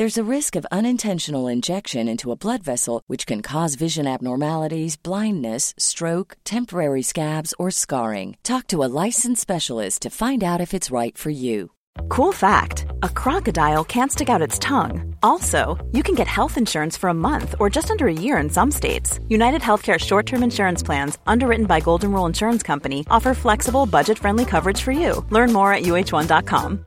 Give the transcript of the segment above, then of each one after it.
There's a risk of unintentional injection into a blood vessel, which can cause vision abnormalities, blindness, stroke, temporary scabs, or scarring. Talk to a licensed specialist to find out if it's right for you. Cool fact a crocodile can't stick out its tongue. Also, you can get health insurance for a month or just under a year in some states. United Healthcare short term insurance plans, underwritten by Golden Rule Insurance Company, offer flexible, budget friendly coverage for you. Learn more at uh1.com.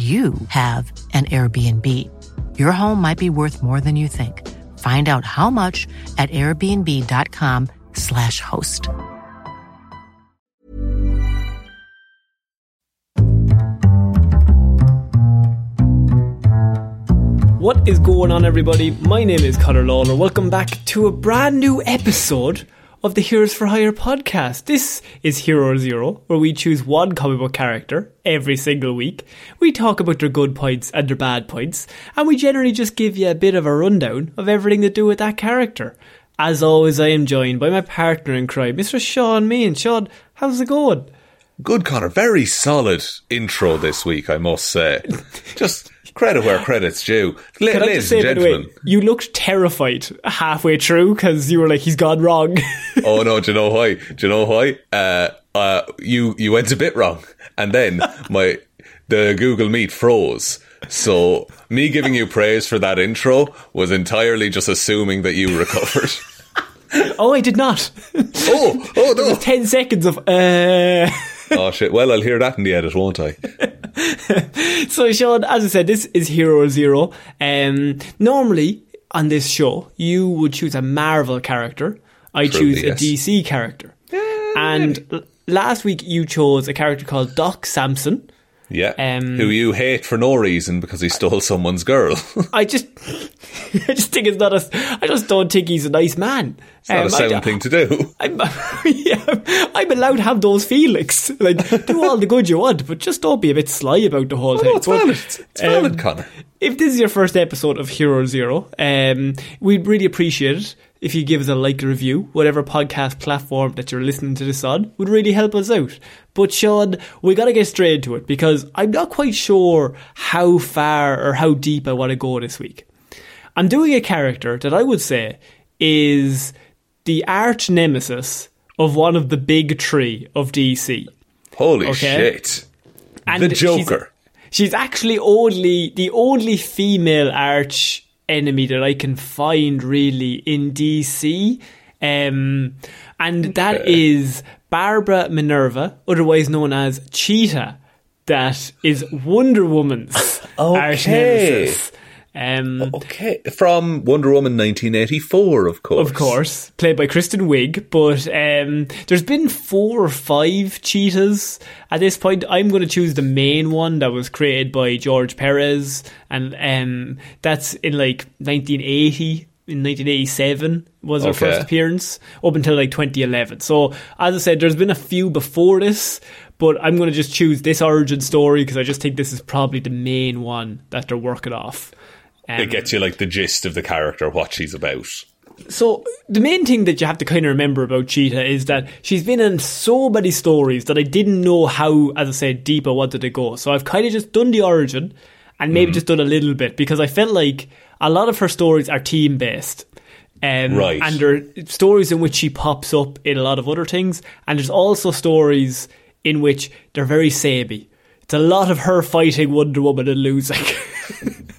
you have an Airbnb. Your home might be worth more than you think. Find out how much at airbnb.com/slash host. What is going on, everybody? My name is Conor Lawler. Welcome back to a brand new episode of the Heroes for Hire podcast. This is Hero Zero, where we choose one comic book character every single week. We talk about their good points and their bad points, and we generally just give you a bit of a rundown of everything to do with that character. As always, I am joined by my partner in crime, Mr. Shaun Meighan. Shaun, how's it going? Good, Conor. Very solid intro this week, I must say. Just credit where credit's due. La- Can I just say, and by the way, gentlemen. you looked terrified halfway through because you were like, he's gone wrong. oh no, do you know why? Do you know why? Uh, uh, you you went a bit wrong, and then my the Google Meet froze. So me giving you praise for that intro was entirely just assuming that you recovered. oh, I did not. oh, oh no! 10 seconds of, uh. Oh shit! Well, I'll hear that in the edit, won't I? so, Shaun, as I said, this is Hero Zero. Um, normally on this show, you would choose a Marvel character. I Truly, choose yes. a DC character. and last week, you chose a character called Doc Samson. Yeah. Um, Who you hate for no reason because he stole someone's girl. I just, I just think it's not a. I just don't think he's a nice man. It's not a Um, sound thing to do. I'm, yeah, I'm allowed to have those feelings. Like, do all the good you want, but just don't be a bit sly about the whole Oh, thing. no, it's But, valid. It's, it's valid, um, Conor. If this is your first episode of Hero Zero, um, we'd really appreciate it if you give us a like review, whatever podcast platform that you're listening to this on, would really help us out. But Shaun, we gotta get straight into it because I'm not quite sure how far or how deep I want to go this week. I'm doing a character that I would say is the arch nemesis of one of the big three of DC. Holy okay. shit. And the she's- Joker. She's actually only the only female arch enemy that I can find really in DC. Um, and that is Barbara Minerva, otherwise known as Cheetah, that is Wonder Woman's arch Okay. nemesis. Um, Okay, from Wonder Woman 1984, of course. of course, played by Kristen Wiig. But um, there's been four or five cheetahs at this point. I'm going to choose the main one that was created by George Perez, and um, that's in like 1980. In 1987 was her Okay. first appearance up until like 2011. So as I said, there's been a few before this, but I'm going to just choose this origin story because I just think this is probably the main one that they're working off. Um, It gets you like the gist of the character, what she's about. So the main thing that you have to kind of remember about Cheetah is that she's been in so many stories that I didn't know how, as I said, deep I wanted to go. So I've kind of just done the origin and maybe just done a little bit because I felt like a lot of her stories are team based. Um, Right. And there are stories in which she pops up in a lot of other things, and there's also stories in which they're very samey. It's a lot of her fighting Wonder Woman and losing.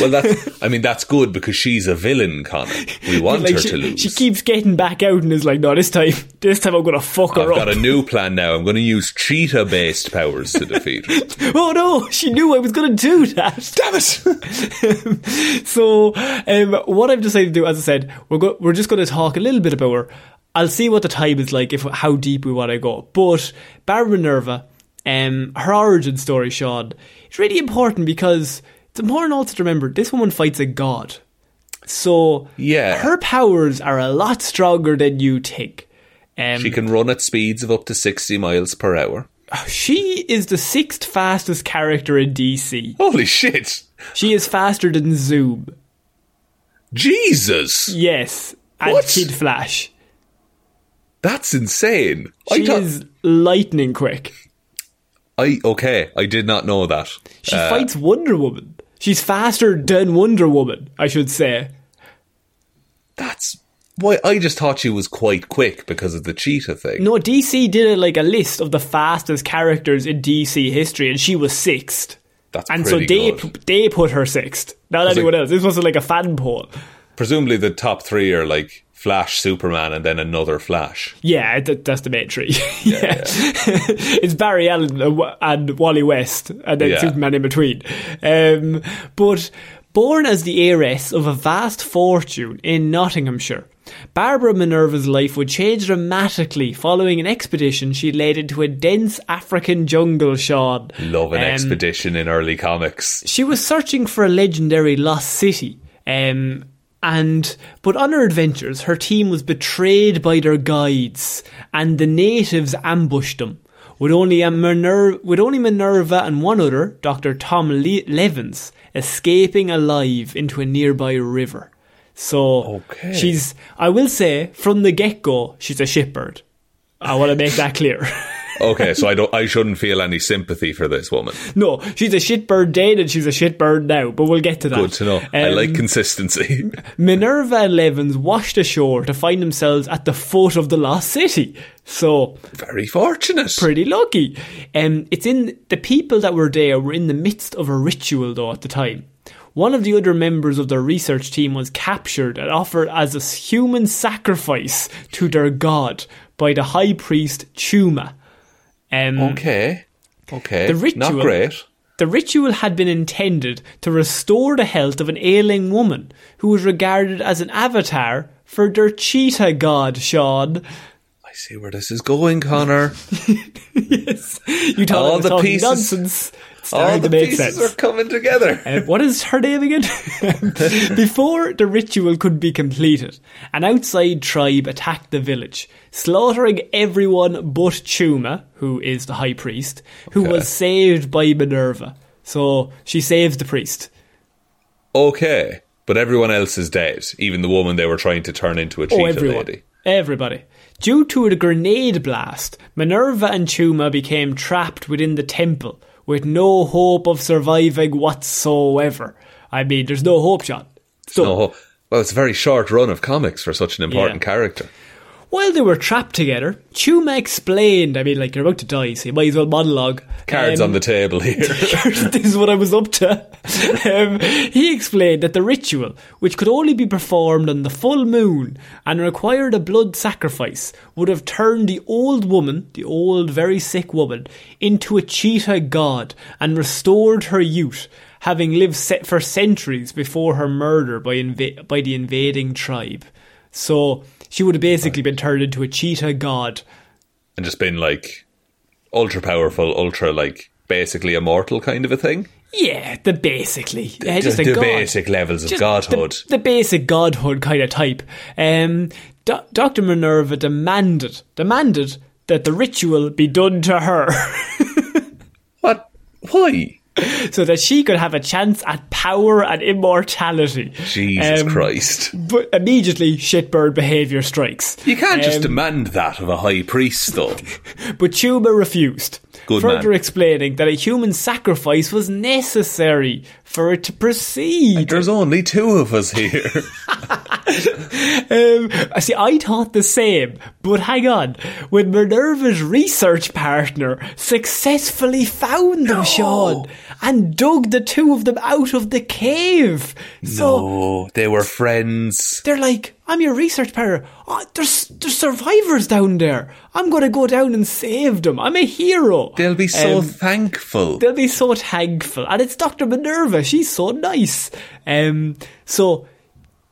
Well, that's. I mean, that's good because she's a villain, Conor. We want Like, her she, to lose. she keeps getting back out and is like, "No, this time, this time I'm gonna fuck her up. I've got a new plan now. I'm going to use cheetah-based powers to defeat her. oh no, she knew I was gonna do that. Damn it! so, um, what I've decided to do, as I said, we're go- we're just going to talk a little bit about her. I'll see what the time is like, if how deep we want to go. But Barbara Minerva, um, her origin story, Shaun, it's really important because it's important also to remember this woman fights a god. So, Yeah. her powers are a lot stronger than you think. Um, She can run at speeds of up to 60 miles per hour. she is the sixth fastest character in DC. Holy shit! She is faster than Zoom. Jesus! Yes, and What? Kid Flash. That's insane. She thought, is lightning quick. I okay. I did not know that. She Uh, fights Wonder Woman. She's faster than Wonder Woman, I should say. That's why I just thought she was quite quick because of the cheetah thing. No, DC did a, like a list of the fastest characters in DC history, and she was sixth. That's And so they they put her sixth, not anyone it- else. This wasn't like a fan poll. Presumably, the top three are like Flash, Superman, and then another Flash. Yeah, th- that's the main three. yeah, it's Barry Allen and and Wally West, and then Yeah. Superman in between. Um, but born as the heiress of a vast fortune in Nottinghamshire, Barbara Minerva's life would change dramatically following an expedition she led into a dense African jungle. Shaun, Love an Um, expedition in early comics. she was searching for a legendary lost city. Um, and but on her adventures, her team was betrayed by their guides, and the natives ambushed them. With only a Minerva, with only Minerva and one other, Doctor Tom Le- Levens, escaping alive into a nearby river. So Okay. she's, I will say, from the get go, she's a shipbird. I want to make that clear. Okay, so I don't. I shouldn't feel any sympathy for this woman. no, she's a shitbird then, and she's a shitbird now. But we'll get to that. Good to know. I like Um, consistency. Minerva and Levens washed ashore to find themselves at the foot of the lost city. So, Very fortunate. pretty lucky. Um, it's in the people that were there were in the midst of a ritual though at the time. One of the other members of their research team was captured and offered as a human sacrifice to their god by the high priest Chuma. Um, okay. Okay. The ritual- Not great. The ritual had been intended to restore the health of an ailing woman who was regarded as an avatar for their cheetah god, Shaun. I see where this is going, Conor. Yes. You thought All the pieces- nonsense. All the pieces sense. are coming together. Uh, what is her name again? Before the ritual could be completed, an outside tribe attacked the village, slaughtering everyone but Chuma, who is the high priest, who Okay. was saved by Minerva. So she saves the priest. Okay, but everyone else is dead. Even the woman they were trying to turn into a cheetah Oh, everyone. lady. Everybody. Due to a grenade blast, Minerva and Chuma became trapped within the temple with no hope of surviving whatsoever. I mean, there's no hope, John. So, No, well, it's a very short run of comics for such an important Yeah. character. While they were trapped together, Chuma explained, I mean, like, you're about to die, so you might as well monologue. Cards Um, on the table here. this is what I was up to. Um, he explained that the ritual, which could only be performed on the full moon and required a blood sacrifice, would have turned the old woman, the old very sick woman, into a cheetah god and restored her youth, having lived set for centuries before her murder by, inva- by the invading tribe. So she would have basically been turned into a cheetah god. and just been like ultra powerful, ultra like basically immortal kind of a thing. Yeah, the basically. The just a the god. basic levels of Just godhood. The, the basic godhood kind of type. Um, Do- Dr. Minerva demanded demanded that the ritual be done to her. What? Why? so that she could have a chance at power and immortality. Jesus Um, Christ. But immediately, shitbird behaviour strikes. You can't just um, demand that of a high priest, though. But Chuma refused, Good further man. explaining that a human sacrifice was necessary for it to proceed. There's only two of us here. Um, I see, I thought the same, but hang on. When Minerva's research partner successfully found them, Sean, and dug the two of them out of the cave. So oh, they were friends. they're like, I'm your research partner. Oh, there's, there's survivors down there. I'm going to go down and save them. I'm a hero. They'll be so Um, thankful. They'll be so thankful. And it's Dr. Minerva. She's so nice. Um, so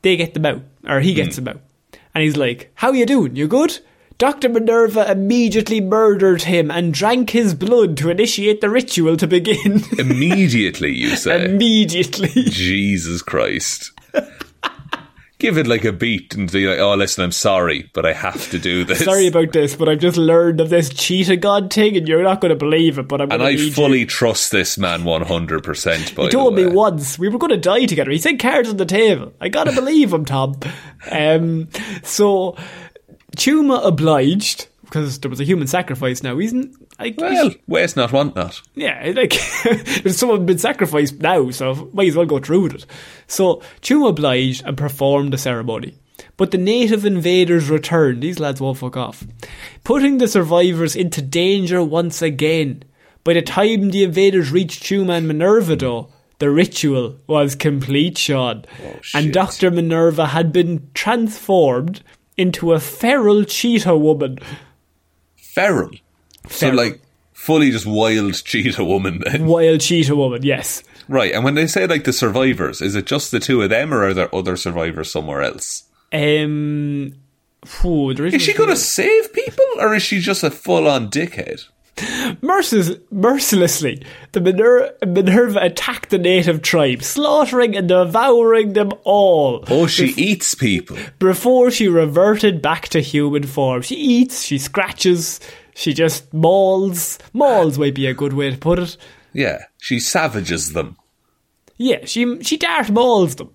they get them out, or he gets them out. And he's like, How you doing? You good? Dr. Minerva immediately murdered him and drank his blood to initiate the ritual to begin. Immediately, you say. immediately. Jesus Christ. Give it like a beat and be like, oh, listen, I'm sorry, but I have to do this. Sorry about this, but I've just learned of this cheetah god thing, and you're not going to believe it. But I'm and I fully You. trust this man 100%. By He told me once we were going to die together. He said cards on the table. I gotta believe him, Tom. Um, so Chuma obliged because there was a human sacrifice. Now, isn't like Well, waste not, want not. yeah, like there's someone been sacrificed now, so might as well go through with it. So Chuma obliged and performed the ceremony. But the native invaders returned. These lads won't fuck off, putting the survivors into danger once again. By the time the invaders reached Chuma and Minerva, though, the ritual was complete, Shaun. Oh, and. Dr. Minerva had been transformed into a feral cheetah woman. Feral. So, like, fully just wild cheetah woman then. Wild cheetah woman, yes. Right, and when they say, like, the survivors, is it just the two of them, or are there other survivors somewhere else? Um, there Is she going to save people, or is she just a full-on dickhead? Mercil- mercilessly, the Miner- Minerva attacked the native tribe, slaughtering and devouring them all. Oh, she eats people. Before she reverted back to human form, she eats, she scratches, she just mauls. Mauls might be a good way to put it. Yeah, she savages them. Yeah, she she dart mauls them.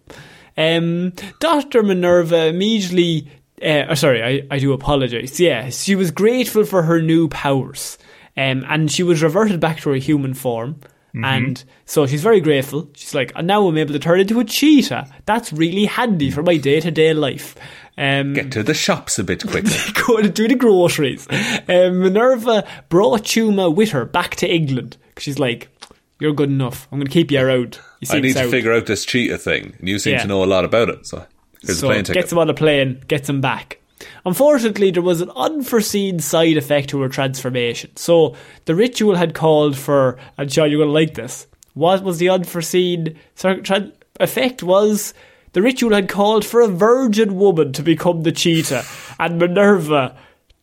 Um, Doctor Minerva immediately. Uh, oh, sorry, I, I do apologise. Yeah, she was grateful for her new powers, um, and she was reverted back to her human form. And so she's very grateful. She's like, "And now I'm able to turn into a cheetah. That's really handy for my day to day life. Um, Get to the shops a bit quicker. go to do the groceries. Um, Minerva brought Chuma with her back to England 'cause she's like, "You're good enough. I'm going to keep you around." You I need to sound." figure out this cheetah thing, and you seem Yeah. to know a lot about it, so here's so a plane ticket. gets him on a plane, gets him back. Unfortunately, there was an unforeseen side effect to her transformation. So the ritual had called for, and Shaun, you're going to like this. What was the unforeseen effect? Was the ritual had called for a virgin woman to become the cheetah, and Minerva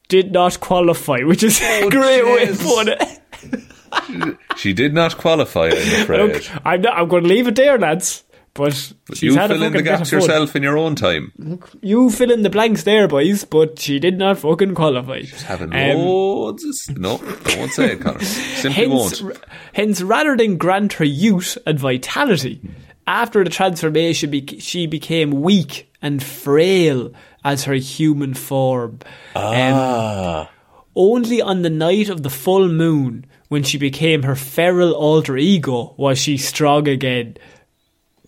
did not qualify, which is a oh, great way to jeez. put it. She did not qualify, I'm afraid. Look, I'm, not, I'm going to leave it there, lads. But she's you fill in the fucking bit of gaps yourself in your own time. You fill in the blanks there, boys, but she did not fucking qualify. Having Um, loads of... No, I won't say it, Conor. Simply hence, won't. hence, rather than grant her youth and vitality, after the transformation, she became weak and frail as her human form. Um, Ah. only on the night of the full moon, when she became her feral alter ego, was she strong again.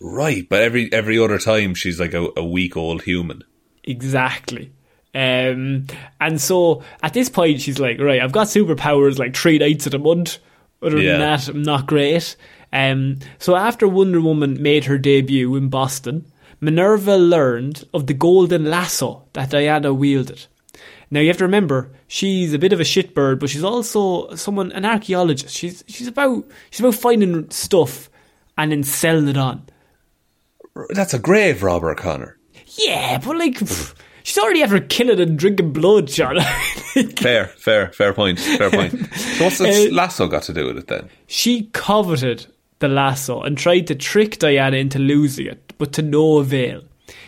Right, but every every other time she's like a, a week old human. Exactly. Um, and so at this point, she's like, right, I've got superpowers like three nights of the month. Other Yeah. than that, I'm not great. Um, so after Wonder Woman made her debut in Boston, Minerva learned of the golden lasso that Diana wielded. Now you have to remember, she's a bit of a shitbird, but she's also someone an archaeologist. She's she's about she's about finding stuff and then selling it on. That's a grave robber, Conor. Yeah, but like pff, she's already after killing and drinking blood, John. Fair, fair, fair point, fair point. So what's the Uh, lasso got to do with it then? she coveted the lasso and tried to trick Diana into losing it, but to no avail.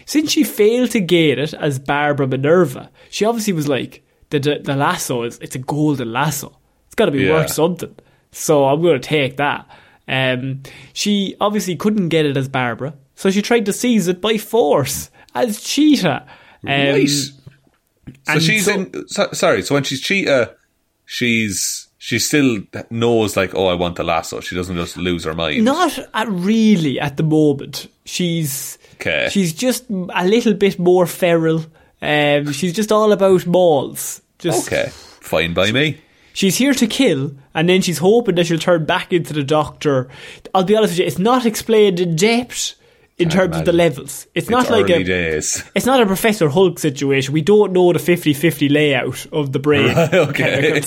Since she failed to gain it as Barbara Minerva, she obviously was like, the, the, the lasso is, it's a golden lasso. It's got to be Yeah. worth something. So I'm going to take that. Um, she obviously couldn't get it as Barbara, so she tried to seize it by force as Cheetah. Um, right. So she's so- in. So, sorry. So when she's cheetah, she's she still knows like, oh, I want the lasso. She doesn't just lose her mind. Not at really at the moment. She's 'Kay. she's just a little bit more feral. Um, she's just all about balls. Just Okay, fine by me. she's here to kill, and then she's hoping that she'll turn back into the Doctor. I'll be honest with you, it's not explained in depth in Can't terms of the levels. It's, not like a days. it's not a Professor Hulk situation. We don't know the 50-50 layout of the brain. Right, okay.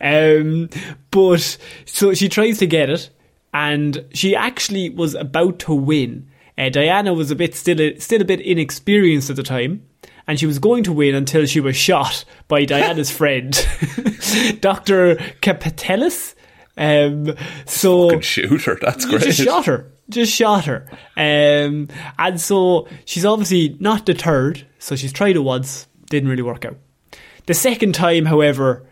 Um, but so she tries to get it, and she actually was about to win. Uh, Diana was a bit still a, still a bit inexperienced at the time, and she was going to win until she was shot by Diana's friend, Doctor Kapatelis. Um, so Fucking shoot her. That's great. just shot her. Just shot her. Um, and so she's obviously not deterred. So she's tried it once, didn't really work out. The second time, however,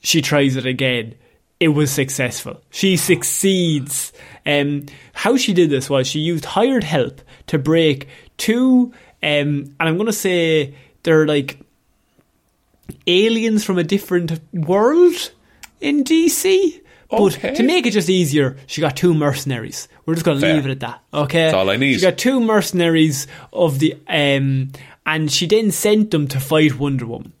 she tries it again. It was successful. She succeeds. Um, how she did this was she used hired help to break two, um, and I'm going to say they're like aliens from a different world in DC. But Okay. to make it just easier, she got two mercenaries. We're just going to leave it at that. Okay, That's all I need. She got two mercenaries of the, um, and she then sent them to fight Wonder Woman.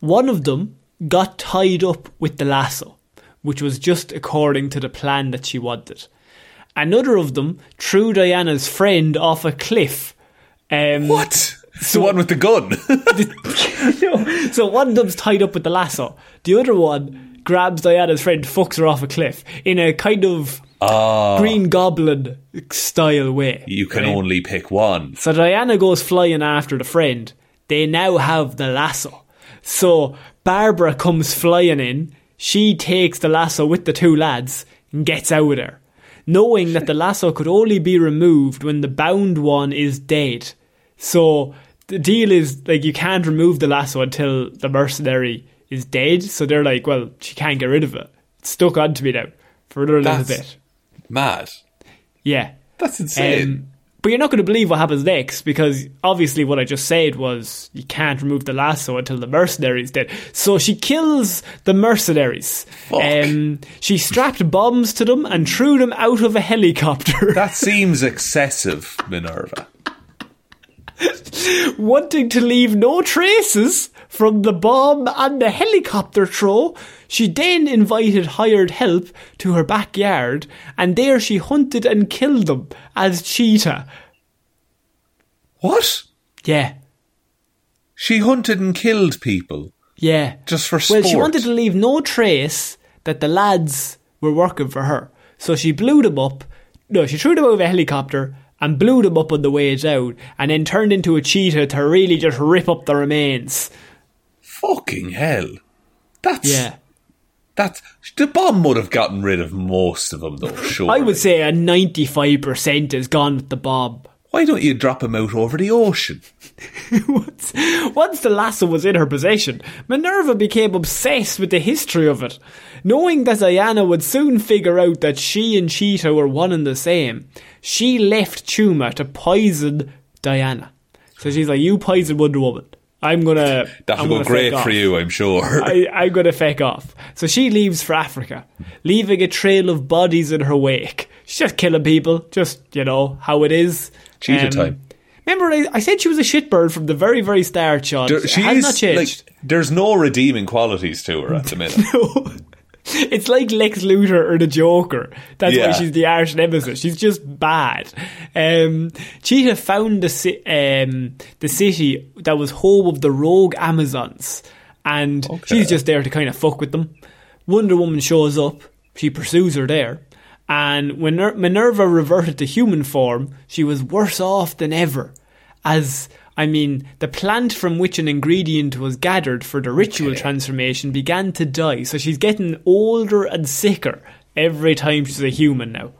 One of them got tied up with the lasso, which was just according to the plan that she wanted. Another of them threw Diana's friend off a cliff. Um, What? the one with the gun. so one of them's tied up with the lasso. The other one grabs Diana's friend, fucks her off a cliff in a kind of Ah, Green Goblin style way. you can right? only pick one. So Diana goes flying after the friend. They now have the lasso. So Barbara comes flying in. She takes the lasso with the two lads and gets out of there, knowing that the lasso could only be removed when the bound one is dead. So the deal is like you can't remove the lasso until the mercenary is dead. So they're like, well, she can't get rid of it. It's stuck onto me now for another little bit. mad. Yeah. That's insane. Um, but you're not going to believe what happens next because obviously what I just said was you can't remove the lasso until the mercenary's dead. So she kills the mercenaries. Um, she strapped bombs to them and threw them out of a helicopter. that seems excessive, Minerva. Wanting to leave no traces from the bomb and the helicopter throw, she then invited hired help to her backyard and there she hunted and killed them as Cheetah. What? Yeah. She hunted and killed people Yeah. just for sport. Well, she wanted to leave no trace that the lads were working for her. So she blew them up. No, she threw them out of a helicopter and blew them up on the way out, and then turned into a cheetah to really just rip up the remains. Fucking hell. That's Yeah. That's the bomb would have gotten rid of most of them, though. Sure. I would say a 95% is gone with the bomb. Why don't you drop him out over the ocean? once, once the lasso was in her possession, Minerva became obsessed with the history of it. Knowing that Diana would soon figure out that she and Cheetah were one and the same, she left Chuma to poison Diana. So she's like, "You poison Wonder Woman. I'm gonna. That'll I'm go gonna great for you, I'm sure. I, I'm gonna feck off. So she leaves for Africa, leaving a trail of bodies in her wake. She's just killing people, just you know how it is. Cheetah time. Remember, I, I said she was a shitbird from the very, very start, Shaun. There- she has is not changed. like there's no redeeming qualities to her at the minute. no. it's like Lex Luthor or the Joker. That's why she's the arch nemesis. She's just bad. Um, Cheetah found the ci- um, the city that was home of the rogue Amazons, and she's just there to kind of fuck with them. Wonder Woman shows up. She pursues her there. And when Minerva reverted to human form, she was worse off than ever. As, I mean, the plant from which an ingredient was gathered for the ritual transformation began to die, so she's getting older and sicker every time she's a human now.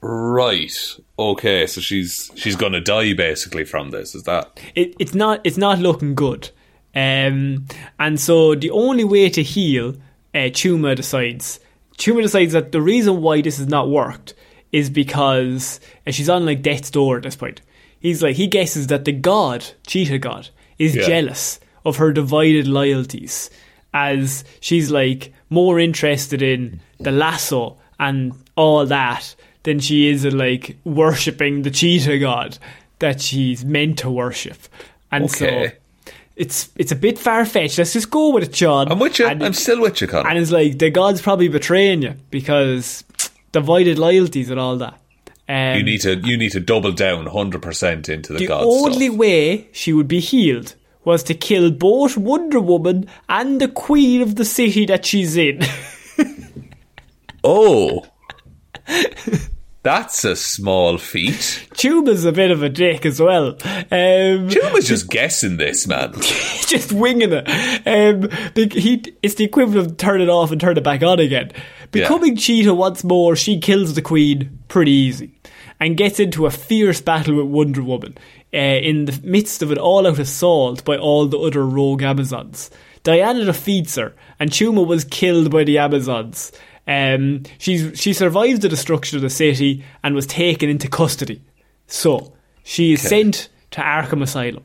right. Okay, so she's she's gonna die basically from this, is that It, it's not it's not looking good. Um, and so the only way to heal, uh, Chuma decides. Chuma decides that the reason why this has not worked is because and she's on like death's door at this point. He's like he guesses that the god, Cheetah God, is Yeah. jealous of her divided loyalties as she's like more interested in the lasso and all that than she is in like worshipping the cheetah god that she's meant to worship. And Okay. so it's it's a bit far fetched. Let's just go with it, John. I'm with you. And, I'm still with you, Conor. and it's like the god's probably betraying you because divided loyalties and all that. Um, you need to you need to double down 100% into the, the god only stuff. way she would be healed was to kill both Wonder Woman and the queen of the city that she's in. Oh. That's a small feat. Chuma's a bit of a dick as well. Um, Chuma's just guessing this, man. Just winging it. Um, he, it's the equivalent of turn it off and turn it back on again. Becoming Cheetah once more, she kills the Queen pretty easy and gets into a fierce battle with Wonder Woman uh, in the midst of an all-out assault by all the other rogue Amazons. Diana defeats her, and Chuma was killed by the Amazons. Um, she's, she survives the destruction of the city and was taken into custody. So, she is sent to Arkham Asylum.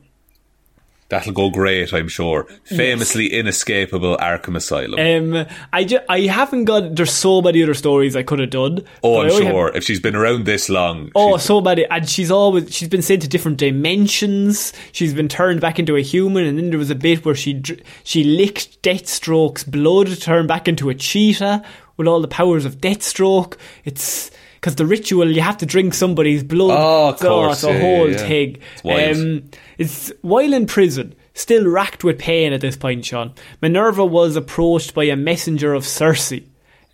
That'll go great, I'm sure. Famously inescapable Arkham Asylum. Um, I, ju- I haven't got. There's so many other stories I could have done. oh, I'm only have- sure. If she's been around this long. Oh, so many, and she's always she's been sent to different dimensions. She's been turned back into a human, and then there was a bit where she dr- she licked Deathstroke's blood to turn back into a cheetah with all the powers of Deathstroke. It's because the ritual you have to drink somebody's blood. Oh, of course, it's a yeah, whole yeah, thing. It's wild. Um, it's while in prison, still racked with pain at this point, Shaun. Minerva was approached by a messenger of Circe.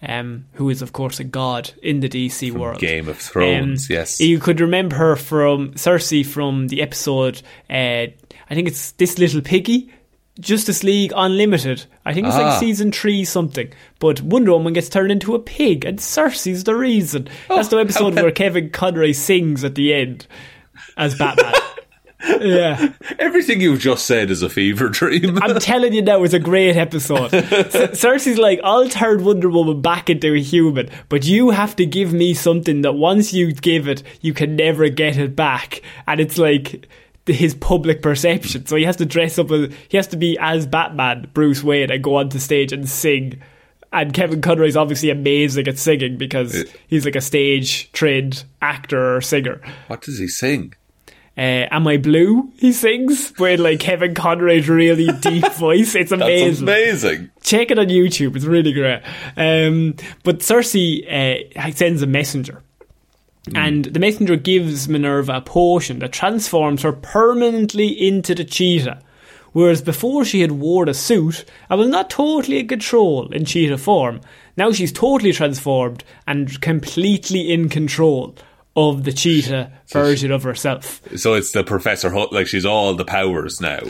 Um, who is of course a god in the DC world. Game of Thrones, Um, yes. You could remember her from Circe from the episode. Uh, I think it's this little piggy, Justice League Unlimited. I think it's Ah. like season three something. But Wonder Woman gets turned into a pig, and Circe's the reason. That's the episode where Kevin Conroy sings at the end as Batman. yeah. Everything you've just said is a fever dream. I'm telling you now, it's a great episode. Cer- Circe's like, I'll turn Wonder Woman back into a human, but you have to give me something that once you give it, you can never get it back. And it's like his public perception. So he has to dress up as, he has to be as Batman, Bruce Wayne, and go onto stage and sing. And Kevin Conroy is obviously amazing at singing because he's like a stage trained actor or singer. what does he sing? Uh, Am I Blue? He sings with like Kevin Conroy's really deep voice. It's That's amazing. amazing. Check it on YouTube. It's really great. Um, but Circe uh, sends a messenger. And the messenger gives Minerva a potion that transforms her permanently into the cheetah. Whereas before she had worn a suit and was not totally in control in cheetah form, now she's totally transformed and completely in control of the cheetah version of herself. So it's the Professor like she's all the powers now,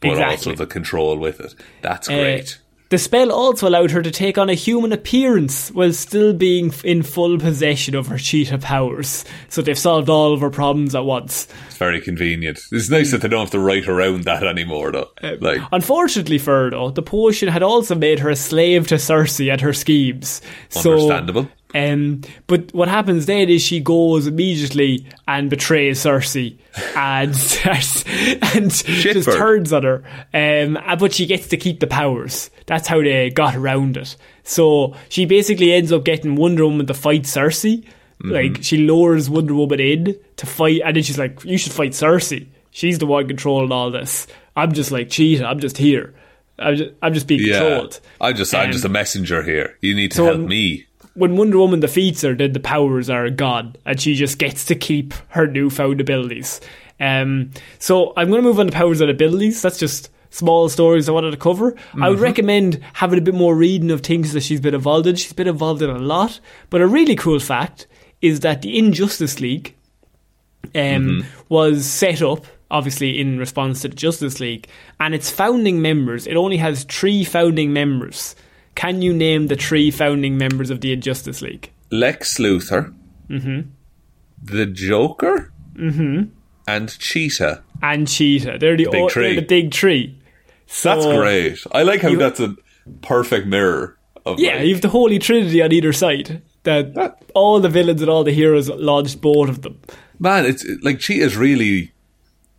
but Exactly. also the control with it. That's Uh, great. The spell also allowed her to take on a human appearance while still being in full possession of her cheetah powers. So they've solved all of her problems at once. it's very convenient. It's nice that they don't have to write around that anymore, though. Uh, like, Unfortunately for her, though, the potion had also made her a slave to Circe and her schemes. So, Understandable. Um, but what happens then is she goes immediately and betrays Circe and and just turns on her. Um, uh, but she gets to keep the powers. That's how they got around it. So she basically ends up getting Wonder Woman to fight Circe. Mm-hmm. Like she lures Wonder Woman in to fight, and then she's like, "You should fight Circe. She's the one controlling all this. I'm just like cheetah. I'm just here. I'm just, I'm just being yeah, controlled." I'm just, I'm Um, just a messenger here. You need to so- help me. When Wonder Woman defeats her, then the powers are gone, and she just gets to keep her newfound abilities. Um, so I'm going to move on to powers and abilities. That's just small stories I wanted to cover. I would recommend having a bit more reading of things that she's been involved in. She's been involved in a lot. But a really cool fact is that the Injustice League um, was set up obviously in response to the Justice League, and its founding members. It only has three founding members. Can you name the three founding members of the Injustice League? Lex Luthor, Mm-hmm. the Joker, and Cheetah. And Cheetah. They're the, Big o- they're the big three. So, That's great. I like how you- that's a perfect mirror of Yeah, like, you have the Holy Trinity on either side. that That- all the villains and all the heroes lodged both of them. Man, it's like Cheetah's really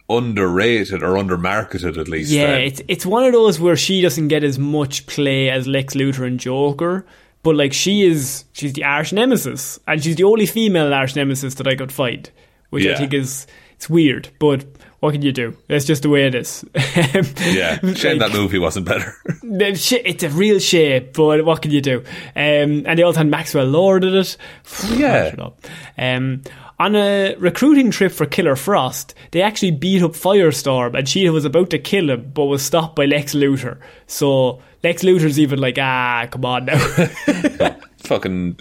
underrated or undermarketed at least. Yeah, then. it's it's one of those where she doesn't get as much play as Lex Luthor and Joker, but like she is, she's the arch nemesis, and she's the only female arch nemesis that I could find, which I think is it's weird, but what can you do? That's just the way it is. yeah. Shame Like- that movie wasn't better. It's a real shame, but what can you do? Um, and they also had Maxwell Lord in it. Yeah. Um, on a recruiting trip for Killer Frost, they actually beat up Firestorm, and Cheetah was about to kill him, but was stopped by Lex Luthor. So Lex Luthor's even like, ah, come on now. Fucking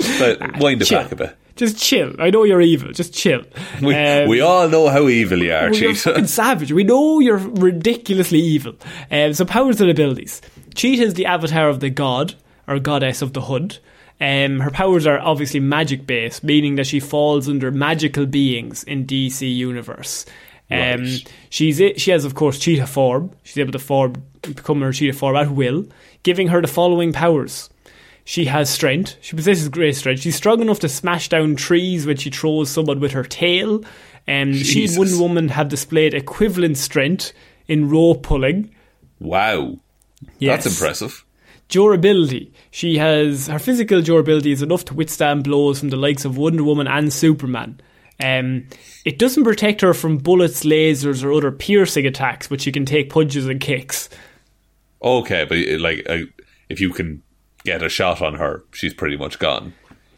wind it back a bit. Just chill. I know you're evil. Just chill. We, Um, we all know how evil you are, well, you're Cheetah. fucking savage. We know you're ridiculously evil. Um, so powers and abilities. Cheetah is the avatar of the god or goddess of the hood. Um, her powers are obviously magic based, meaning that she falls under magical beings in DC universe. Um, Right. she's she has of course cheetah form. She's able to form become her cheetah form at will, giving her the following powers. She has strength. She possesses great strength. She's strong enough to smash down trees when she throws someone with her tail. Um, she and. Wonder Woman have displayed equivalent strength in rope pulling. Wow. Yes. That's impressive. Durability. She has her physical durability is enough to withstand blows from the likes of Wonder Woman and Superman. Um, it doesn't protect her from bullets, lasers, or other piercing attacks, but she can take punches and kicks. Okay, but uh, like, uh, if you can get a shot on her, she's pretty much gone.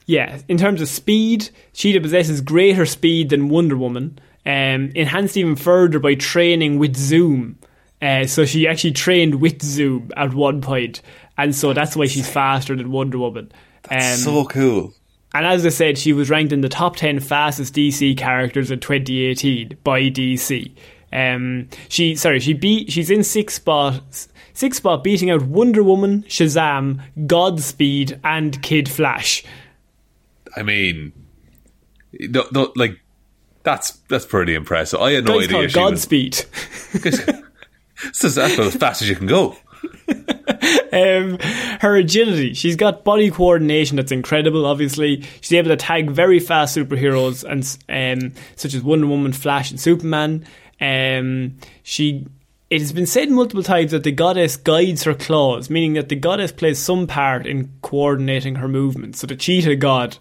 Yeah, in terms of speed, Cheetah possesses greater speed than Wonder Woman, um, enhanced even further by training with Zoom. Uh, so she actually trained with Zoom at one point, and so that's why she's faster than Wonder Woman. Um, so cool. and as I said, she was ranked in the top 10 fastest DC characters in 2018 by DC. Um, she sorry, she beat she's in six spot, six spot beating out Wonder Woman, Shazam, Godspeed, and Kid Flash. I mean, no, no, like that's that's pretty impressive. I had no idea was. Godspeed. This is that's about as fast as you can go. um, her agility. She's got body coordination that's incredible. Obviously, she's able to tag very fast superheroes and um, such as Wonder Woman, Flash, and Superman. Um, she. It has been said multiple times that the goddess guides her claws, meaning that the goddess plays some part in coordinating her movements. So the cheetah god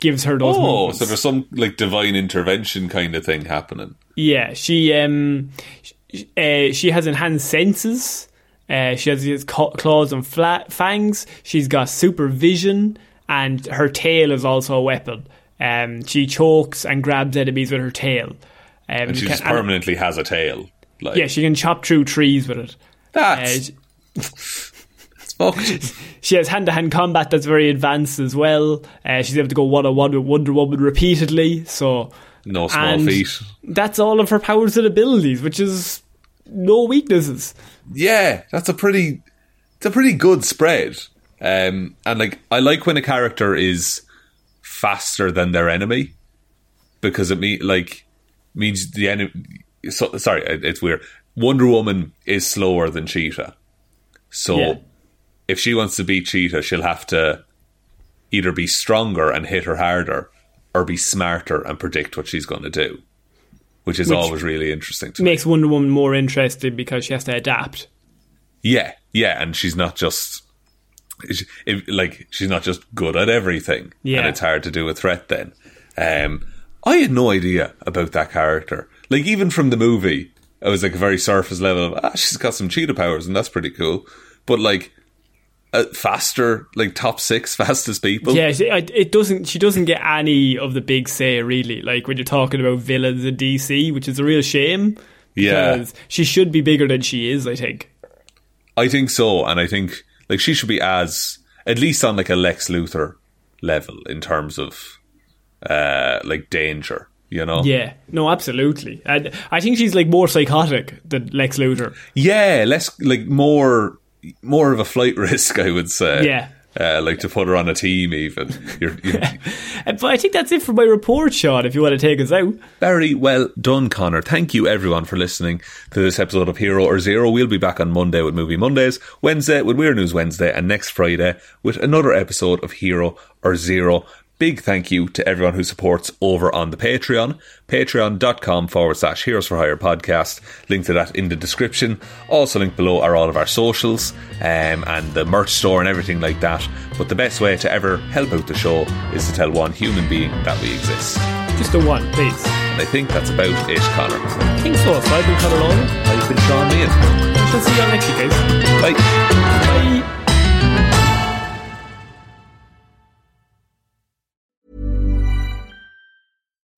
gives her those Oh, movements. so there's some like divine intervention kind of thing happening. Yeah, she um, sh- uh, she has enhanced senses. Uh, she has these claws and flat fangs. She's got supervision, and her tail is also a weapon. Um, she chokes and grabs enemies with her tail. Um, And she can- just permanently has a tail. Like yeah, she can chop through trees with it. Uh, that's, she- that's fucked. she has hand-to-hand combat that's very advanced as well. Uh, she's able to go one-on-one with Wonder Woman repeatedly. So No small and feat. That's all of her powers and abilities, which is no weaknesses. Yeah, that's a pretty it's a pretty good spread. Um, and like I like when a character is faster than their enemy because it mean like means the enemy. So, sorry, it's weird. Wonder Woman is slower than Cheetah, so Yeah. if she wants to beat Cheetah, she'll have to either be stronger and hit her harder, or be smarter and predict what she's going to do, which is Which always really interesting to me. makes Wonder Woman more interesting because she has to adapt. Yeah, yeah, and she's not just if, like she's not just good at everything, Yeah. and it's hard to do a threat. Then, um, I had no idea about that character. Like even from the movie, I was like a very surface level of ah, she's got some cheetah powers, and that's pretty cool. But like faster, like top six fastest people. Yeah, it doesn't. She doesn't get any of the big say really. Like when you're talking about villains in DC, which is a real shame. Yeah. because she should be bigger than she is. I think. I think so, and I think like she should be as at least on like a Lex Luthor level in terms of uh like danger. You know. Yeah, no, absolutely. And I think she's like more psychotic than Lex Luthor. Yeah, less like more more of a flight risk, I would say. Yeah. Uh, like to put her on a team, even. You're, you're Uh, But I think that's it for my report, Shaun. If you want to take us out. very well done, Conor. Thank you, everyone, for listening to this episode of Hero or Zero. We'll be back on Monday with Movie Mondays, Wednesday with Weird News Wednesday, and next Friday with another episode of Hero or Zero. Big thank you to everyone who supports over on the Patreon. Patreon.com forward slash Heroes for Hire podcast. Link to that in the description. Also, linked below are all of our socials um, and the merch store and everything like that. But the best way to ever help out the show is to tell one human being that we exist. Just a one, please. And I think that's about it, Conor. So. So I've been Conor Lawler. I've been Shaun Meighan. We shall see you all next week, guys. Bye. Bye.